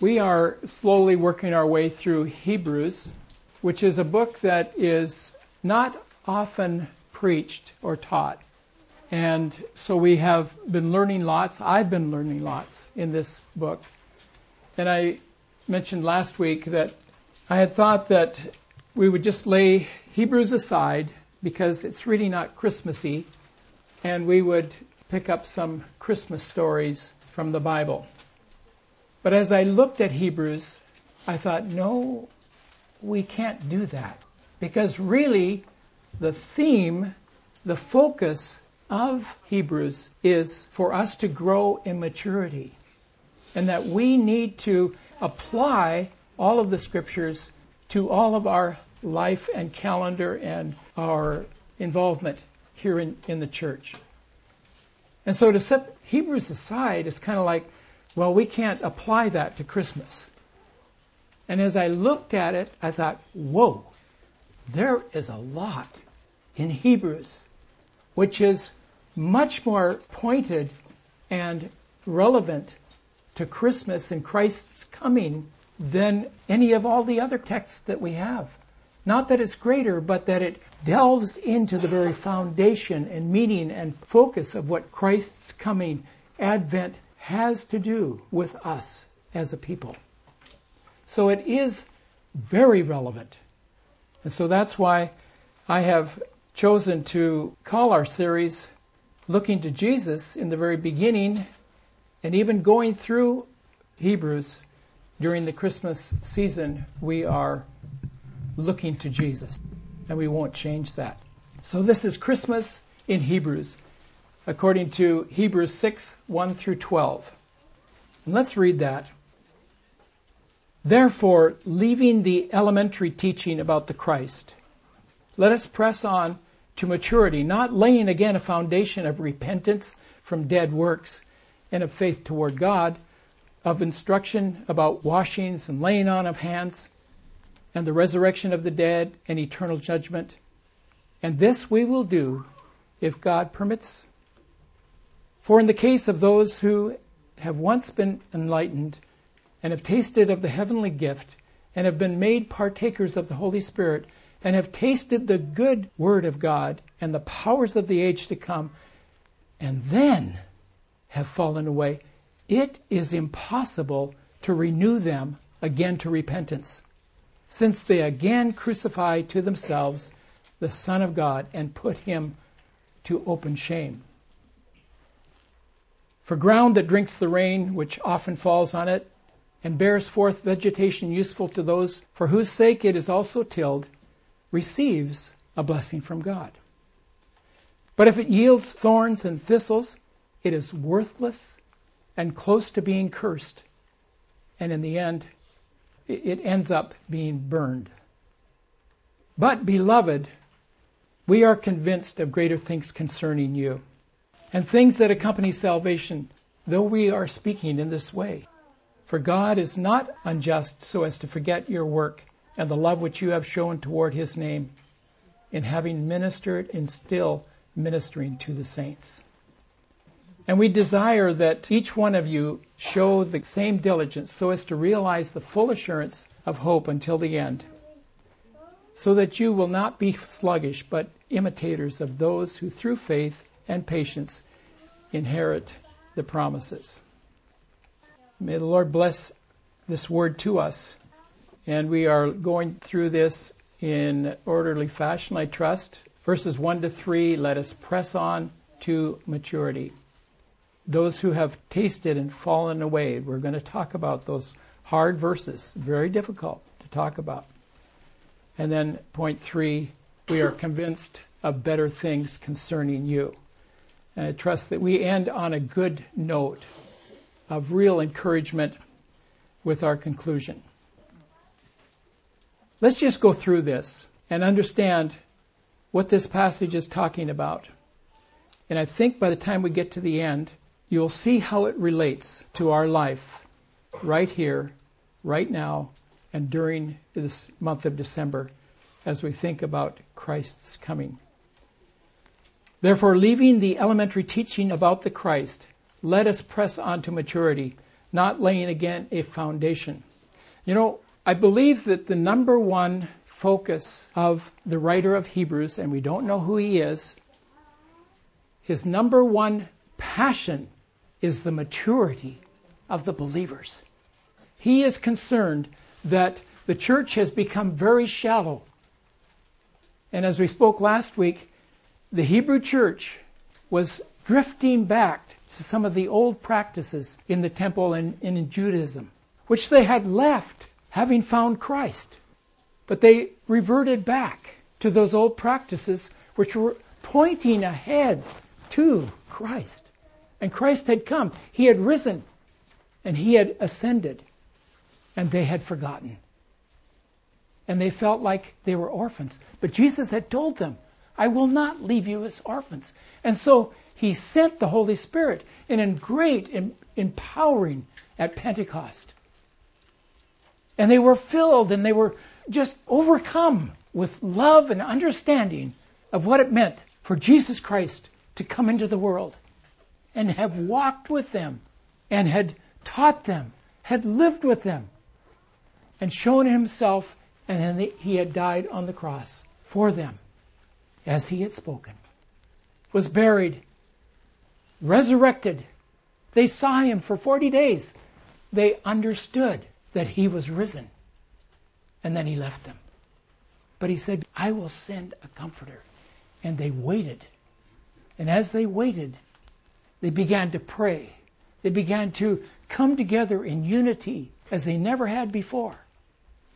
We are slowly working our way through Hebrews, which is a book that is not often preached or taught. And so we have been learning lots. I've been learning lots in this book. And I mentioned last week that I had thought that we would just lay Hebrews aside because it's really not Christmassy, and we would pick up some Christmas stories from the Bible. But as I looked at Hebrews, I thought, no, we can't do that. Because really, the theme, the focus of Hebrews is for us to grow in maturity. And that we need to apply all of the scriptures to all of our life and calendar and our involvement here in, in the church. And so to set Hebrews aside is kind of like, well, we can't apply that to Christmas. And as I looked at it, I thought, whoa, there is a lot in Hebrews which is much more pointed and relevant to Christmas and Christ's coming than any of all the other texts that we have. Not that it's greater, but that it delves into the very foundation and meaning and focus of what Christ's coming, Advent, has to do with us as a people. So it is very relevant. And so that's why I have chosen to call our series Looking to Jesus in the very beginning and even going through Hebrews during the Christmas season, we are looking to Jesus. And we won't change that. So this is Christmas in Hebrews, according to Hebrews 6 1 through 12. And let's read that. Therefore, leaving the elementary teaching about the Christ, let us press on to maturity, not laying again a foundation of repentance from dead works and of faith toward God, of instruction about washings and laying on of hands, and the resurrection of the dead and eternal judgment. And this we will do if God permits. For in the case of those who have once been enlightened and have tasted of the heavenly gift and have been made partakers of the Holy Spirit, and have tasted the good word of God and the powers of the age to come, and then have fallen away, it is impossible to renew them again to repentance, since they again crucify to themselves the Son of God and put him to open shame. For ground that drinks the rain, which often falls on it, and bears forth vegetation useful to those for whose sake it is also tilled, receives a blessing from God. But if it yields thorns and thistles, it is worthless and close to being cursed. And in the end, it ends up being burned. But, beloved, we are convinced of greater things concerning you, and things that accompany salvation, though we are speaking in this way. For God is not unjust so as to forget your work and the love which you have shown toward his name in having ministered and still ministering to the saints. And we desire that each one of you show the same diligence so as to realize the full assurance of hope until the end, so that you will not be sluggish, but imitators of those who through faith and patience inherit the promises. May the Lord bless this word to us and we are going through this in orderly fashion, I trust. Verses 1 to 3, let us press on to maturity. Those who have tasted and fallen away, we're going to talk about those hard verses, very difficult to talk about. And then point 3, we are convinced of better things concerning you. And I trust that we end on a good note of real encouragement with our conclusion. Let's just go through this and understand what this passage is talking about. And I think by the time we get to the end, you'll see how it relates to our life right here, right now, and during this month of December as we think about Christ's coming. Therefore, leaving the elementary teaching about the Christ, let us press on to maturity, not laying again a foundation. You know, I believe that the number one focus of the writer of Hebrews, and we don't know who he is, his number one passion is the maturity of the believers. He is concerned that the church has become very shallow. And as we spoke last week, the Hebrew church was drifting back to some of the old practices in the temple and, in Judaism, which they had left having found Christ. But they reverted back to those old practices which were pointing ahead to Christ. And Christ had come. He had risen and he had ascended. And they had forgotten. And they felt like they were orphans. But Jesus had told them, I will not leave you as orphans. And so he sent the Holy Spirit in a great empowering at Pentecost. And they were filled and they were just overcome with love and understanding of what it meant for Jesus Christ to come into the world and have walked with them and had taught them, had lived with them, and shown himself, and then he had died on the cross for them as he had spoken, was buried, resurrected. They saw him for 40 days. They understood that he was risen. And then he left them. But he said, I will send a comforter. And they waited. And as they waited, they began to pray. They began to come together in unity as they never had before.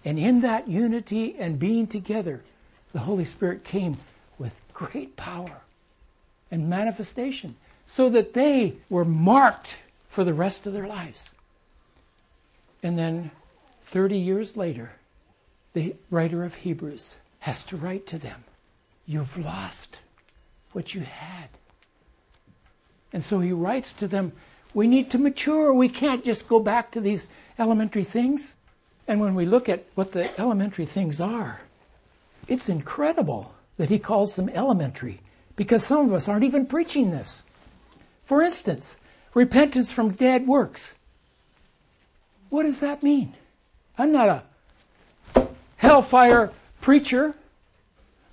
And in that unity and being together, the Holy Spirit came with great power and manifestation so that they were marked for the rest of their lives. And then 30 years later, the writer of Hebrews has to write to them, You've lost what you had. And so he writes to them, We need to mature. We can't just go back to these elementary things. And when we look at what the elementary things are, it's incredible that he calls them elementary because some of us aren't even preaching this. For instance, repentance from dead works. What does that mean? I'm not a hellfire preacher.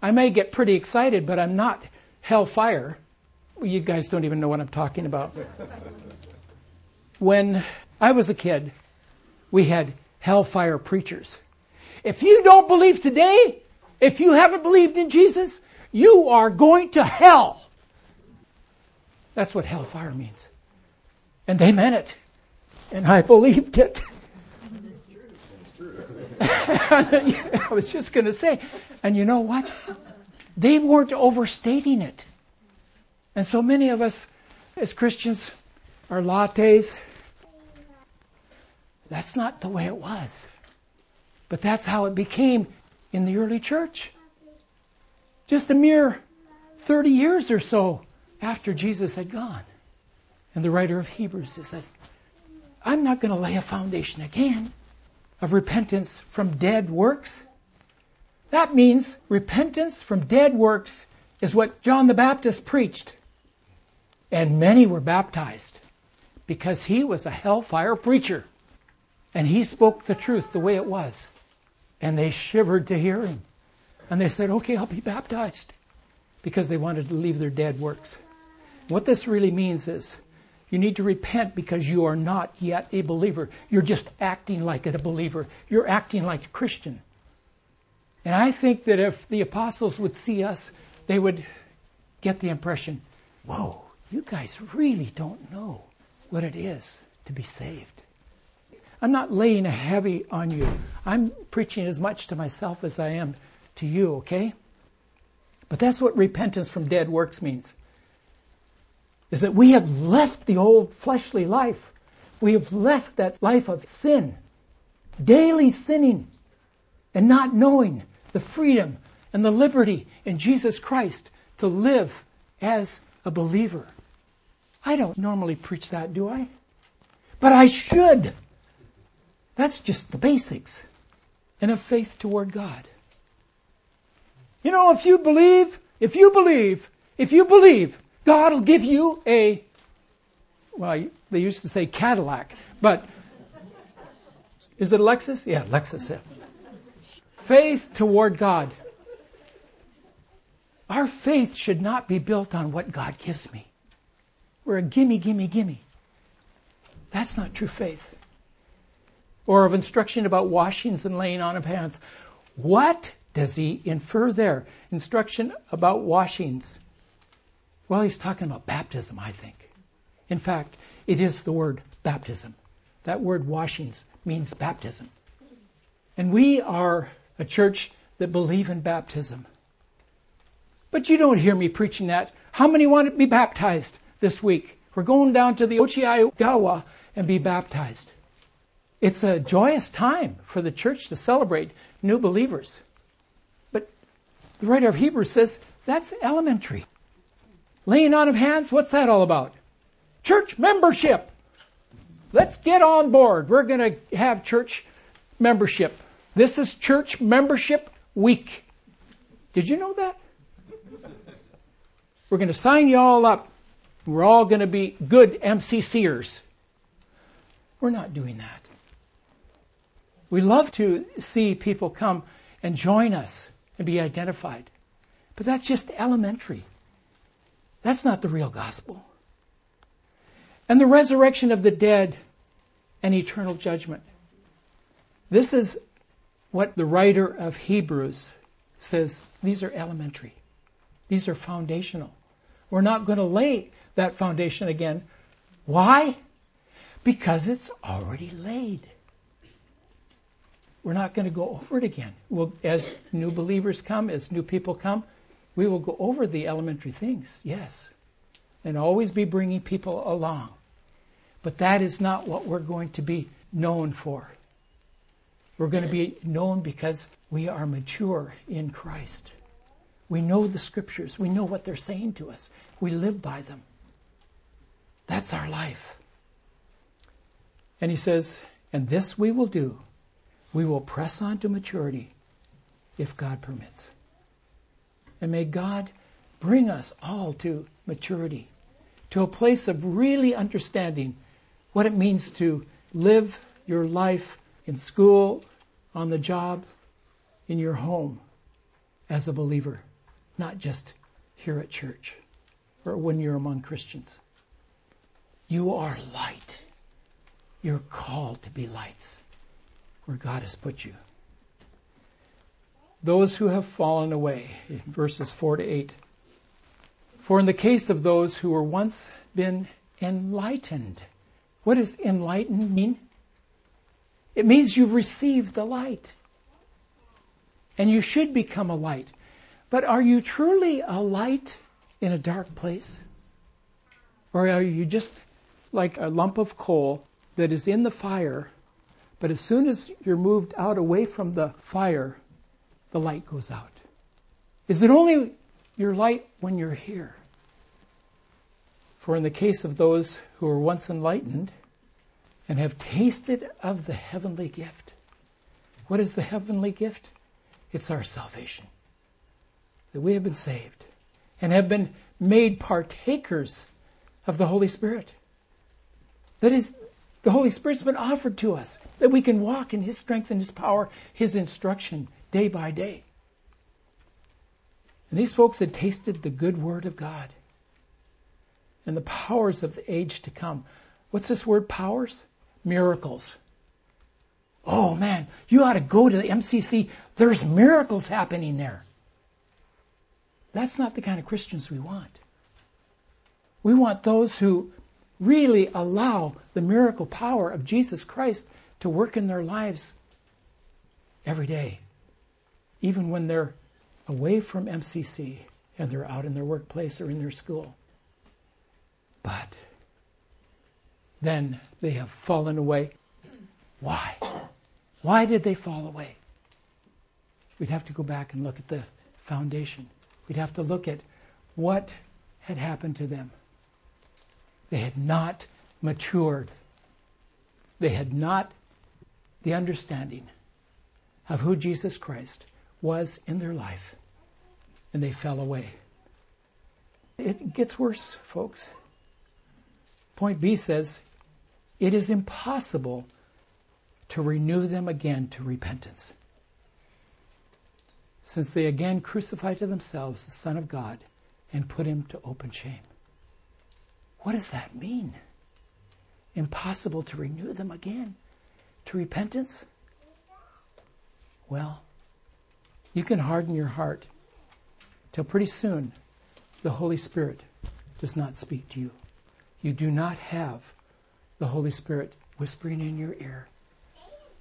I may get pretty excited, but I'm not hellfire. You guys don't even know what I'm talking about. When I was a kid, we had hellfire preachers. If you don't believe today, if you haven't believed in Jesus, you are going to hell. That's what hellfire means. And they meant it. And I believed it. I was just going to say, and you know what? They weren't overstating it. And so many of us as Christians are lattes. That's not the way it was. But that's how it became in the early church. Just a mere 30 years or so after Jesus had gone. And the writer of Hebrews says, I'm not going to lay a foundation again of repentance from dead works. That means repentance from dead works is what John the Baptist preached. And many were baptized because he was a hellfire preacher. And he spoke the truth the way it was. And they shivered to hear him. And they said, okay, I'll be baptized. Because they wanted to leave their dead works. What this really means is you need to repent because you are not yet a believer. You're just acting like a believer. You're acting like a Christian. And I think that if the apostles would see us, they would get the impression, whoa, you guys really don't know what it is to be saved. I'm not laying a heavy on you. I'm preaching as much to myself as I am to you, okay? But that's what repentance from dead works means. Is that we have left the old fleshly life. We have left that life of sin, daily sinning, and not knowing the freedom and the liberty in Jesus Christ to live as a believer. I don't normally preach that, do I? But I should. That's just the basics. And of faith toward God. You know, if you believe, if you believe, if you believe, God will give you a, well, they used to say Cadillac, but Is it Lexus? Yeah, Lexus. Yeah. Faith toward God. Our faith should not be built on what God gives me. We're a gimme, gimme, gimme. That's not true faith. Or of instruction about washings and laying on of hands. What does he infer there? Instruction about washings. Well, he's talking about baptism, I think. In fact, it is the word baptism. That word washings means baptism. And we are a church that believe in baptism. But you don't hear me preaching that. How many want to be baptized this week? We're going down to the Ochiagawa and be baptized. It's a joyous time for the church to celebrate new believers. But the writer of Hebrews says that's elementary. Laying on of hands, what's that all about? Church membership. Let's get on board. We're going to have church membership. This is church membership week. Did you know that? We're going to sign you all up. We're all going to be good MCCers. We're not doing that. We love to see people come and join us and be identified. But that's just elementary. That's not the real gospel. And the resurrection of the dead and eternal judgment. This is what the writer of Hebrews says. These are elementary. These are foundational. We're not going to lay that foundation again. Why? Because it's already laid. We're not going to go over it again. We'll, as new believers come, as new people come, we will go over the elementary things, yes, and always be bringing people along. But that is not what we're going to be known for. We're going to be known because we are mature in Christ. We know the scriptures. We know what they're saying to us. We live by them. That's our life. And he says, and this we will do. We will press on to maturity if God permits. And may God bring us all to maturity, to a place of really understanding what it means to live your life in school, on the job, in your home as a believer, not just here at church or when you're among Christians. You are light. You're called to be lights where God has put you those who have fallen away, verses 4 to 8. For in the case of those who were once been enlightened, what does enlightened mean? It means you've received the light. And you should become a light. But are you truly a light in a dark place? Or are you just like a lump of coal that is in the fire, but as soon as you're moved out away from the fire, the light goes out? Is it only your light when you're here? For in the case of those who were once enlightened and have tasted of the heavenly gift, what is the heavenly gift? It's our salvation. That we have been saved and have been made partakers of the Holy Spirit. That is, the Holy Spirit's been offered to us that we can walk in His strength and His power, His instruction, day by day. And these folks had tasted the good word of God and the powers of the age to come. What's this word, powers? Miracles. Oh man, you ought to go to the MCC. There's miracles happening there. That's not the kind of Christians we want. We want those who really allow the miracle power of Jesus Christ to work in their lives every day even when they're away from MCC and they're out in their workplace or in their school. But then they have fallen away. Why? Why did they fall away? We'd have to go back and look at the foundation. We'd have to look at what had happened to them. They had not matured. They had not the understanding of who Jesus Christ was in their life, and they fell away. It gets worse, folks. Point B says it is impossible to renew them again to repentance. Since they again crucified to themselves the Son of God and put him to open shame. What does that mean? Impossible to renew them again to repentance? Well, you can harden your heart till pretty soon the Holy Spirit does not speak to you. You do not have the Holy Spirit whispering in your ear,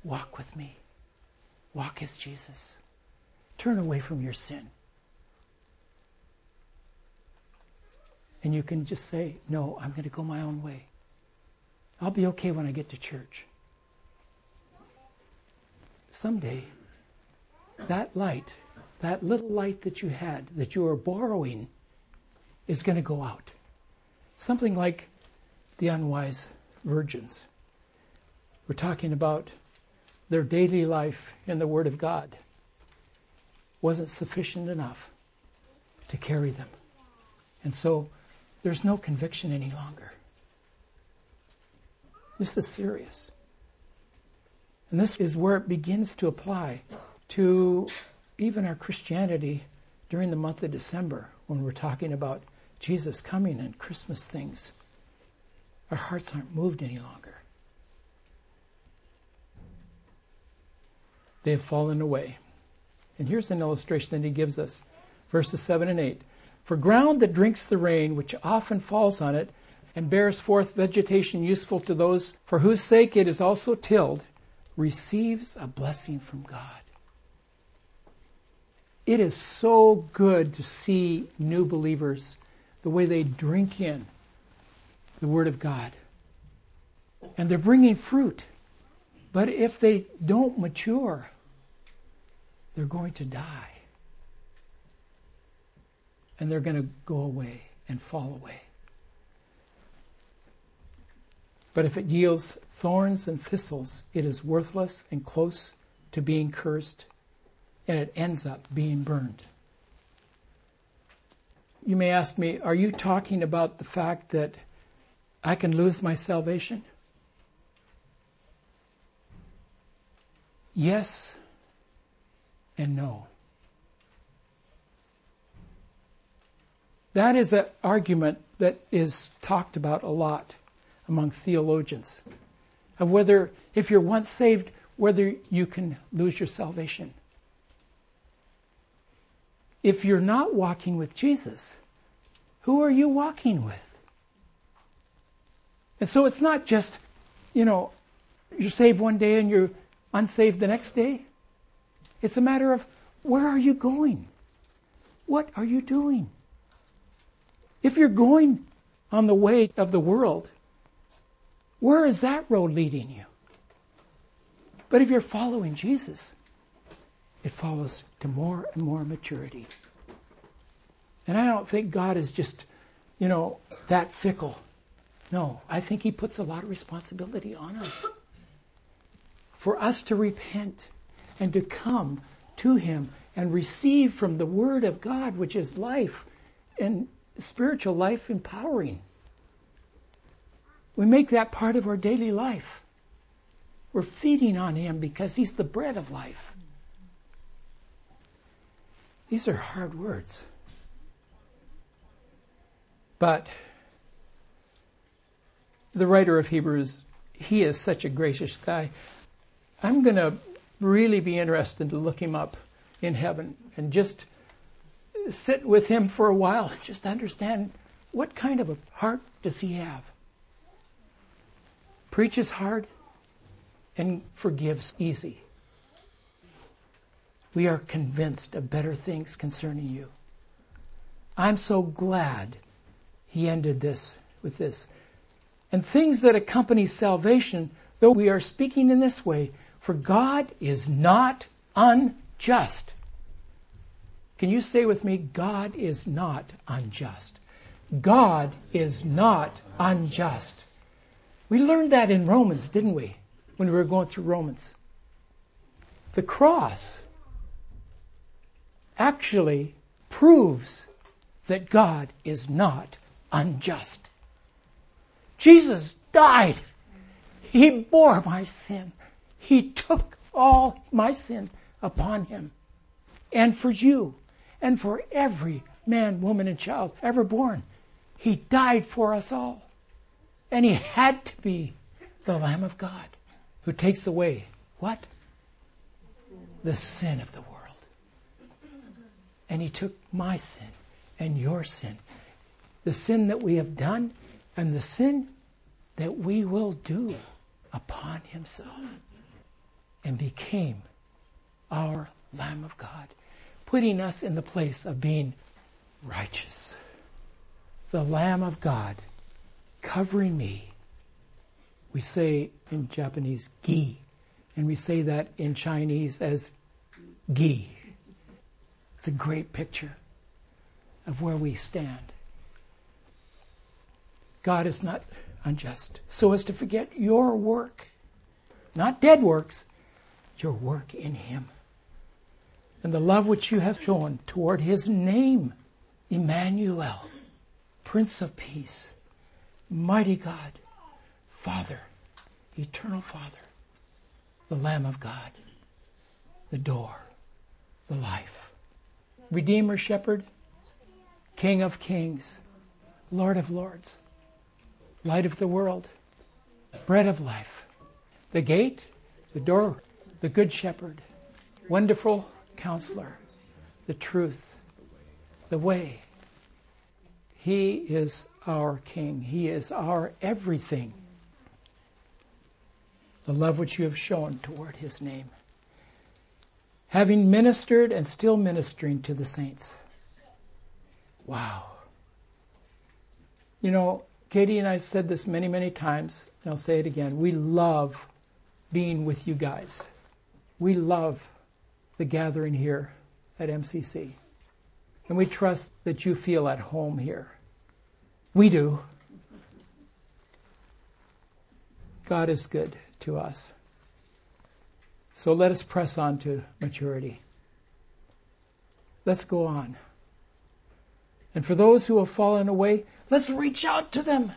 Walk with me. Walk as Jesus. Turn away from your sin. And you can just say, No, I'm going to go my own way. I'll be okay when I get to church. Someday, that light, that little light that you had, that you are borrowing, is going to go out. Something like the unwise virgins. We're talking about their daily life in the Word of God wasn't sufficient enough to carry them. And so there's no conviction any longer. This is serious. And this is where it begins to apply to even our Christianity during the month of December when we're talking about Jesus coming and Christmas things. Our hearts aren't moved any longer. They have fallen away. And here's an illustration that he gives us verses 7 and 8. For ground that drinks the rain, which often falls on it, and bears forth vegetation useful to those for whose sake it is also tilled, receives a blessing from God. It is so good to see new believers, the way they drink in the Word of God. And they're bringing fruit. But if they don't mature, they're going to die. And they're going to go away and fall away. But if it yields thorns and thistles, it is worthless and close to being cursed, and it ends up being burned. You may ask me, are you talking about the fact that I can lose my salvation? Yes and no. That is an argument that is talked about a lot among theologians of whether, if you're once saved, whether you can lose your salvation. If you're not walking with Jesus, who are you walking with? And so it's not just, you know, you're saved one day and you're unsaved the next day. It's a matter of where are you going? What are you doing? If you're going on the way of the world, where is that road leading you? But if you're following Jesus, it follows to more and more maturity. And I don't think God is just, you know, that fickle. No, I think He puts a lot of responsibility on us. For us to repent and to come to Him and receive from the Word of God, which is life and spiritual life empowering. We make that part of our daily life. We're feeding on Him because He's the bread of life. These are hard words. But the writer of Hebrews, he is such a gracious guy. I'm going to really be interested to look him up in heaven and just sit with him for a while, and just understand what kind of a heart does he have preaches hard, and forgives easy. We are convinced of better things concerning you. I'm so glad he ended this with this. And things that accompany salvation, though we are speaking in this way, for God is not unjust. Can you say with me, God is not unjust? God is not unjust. We learned that in Romans, didn't we? When we were going through Romans. The cross actually proves that God is not unjust. Jesus died. He bore my sin. He took all my sin upon him. And for you, and for every man, woman, and child ever born, he died for us all. And he had to be the Lamb of God who takes away what? The sin of the world. And he took my sin and your sin, the sin that we have done and the sin that we will do upon himself, and became our Lamb of God, putting us in the place of being righteous. The Lamb of God covering me. We say in Japanese, gi, and we say that in Chinese as gi. It's a great picture of where we stand. God is not unjust so as to forget your work, not dead works, your work in Him. And the love which you have shown toward His name, Emmanuel, Prince of Peace, Mighty God, Father, Eternal Father, the Lamb of God, the door, the life, Redeemer, Shepherd, King of Kings, Lord of Lords, Light of the world, Bread of life, the gate, the door, the Good Shepherd, Wonderful Counselor, the truth, the way. He is our King. He is our everything. The love which you have shown toward His name. Having ministered and still ministering to the saints. Wow. You know, Katie and I said this many, many times, and I'll say it again. We love being with you guys. We love the gathering here at MCC. And we trust that you feel at home here. We do. God is good to us. So let us press on to maturity. Let's go on. And for those who have fallen away, let's reach out to them.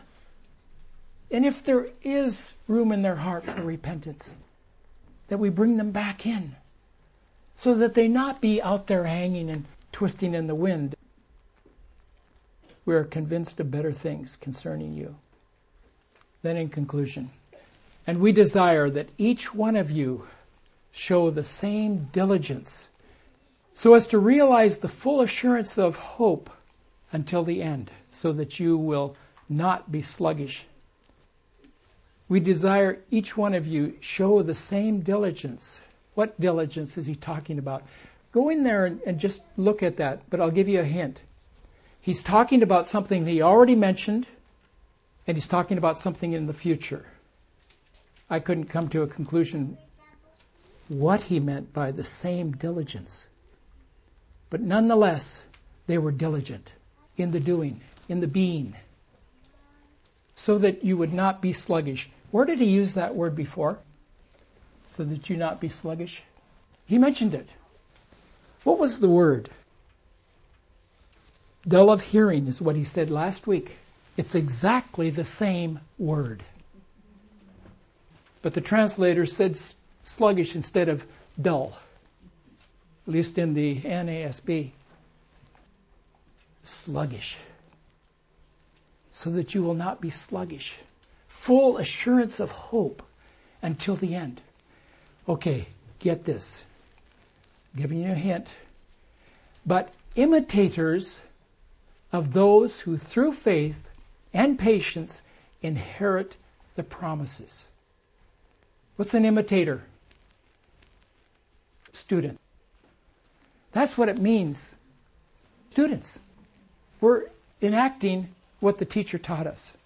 And if there is room in their heart for repentance, that we bring them back in so that they not be out there hanging and twisting in the wind. We are convinced of better things concerning you. Then, in conclusion, and we desire that each one of you show the same diligence so as to realize the full assurance of hope until the end, so that you will not be sluggish. We desire each one of you show the same diligence. What diligence is he talking about? Go in there and, and just look at that, but I'll give you a hint. He's talking about something he already mentioned, and he's talking about something in the future. I couldn't come to a conclusion what he meant by the same diligence. But nonetheless, they were diligent in the doing, in the being, so that you would not be sluggish. Where did he use that word before? So that you not be sluggish? He mentioned it. What was the word? Dull of hearing is what he said last week. It's exactly the same word. But the translator said sluggish instead of dull, at least in the NASB sluggish, so that you will not be sluggish. Full assurance of hope until the end. Okay, get this. I'm giving you a hint. But imitators of those who through faith and patience inherit the promises. What's an imitator? Student. That's what it means. Students. We're enacting what the teacher taught us.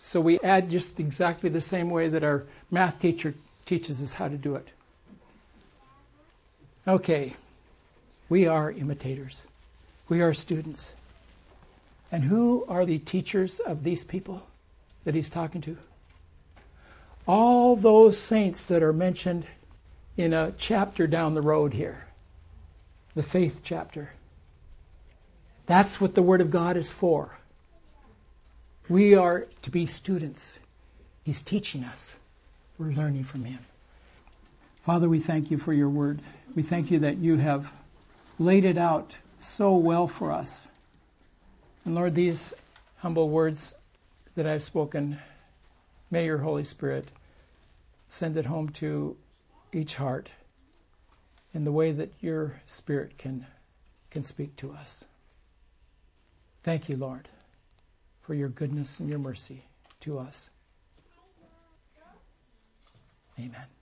So we add just exactly the same way that our math teacher teaches us how to do it. Okay, we are imitators. We are students. And who are the teachers of these people that he's talking to? All those saints that are mentioned in a chapter down the road here, the faith chapter. That's what the Word of God is for. We are to be students. He's teaching us. We're learning from Him. Father, we thank you for your word. We thank you that you have laid it out so well for us. And Lord, these humble words that I've spoken, may your Holy Spirit send it home to each heart in the way that your Spirit can, can speak to us. Thank you, Lord, for your goodness and your mercy to us. Amen.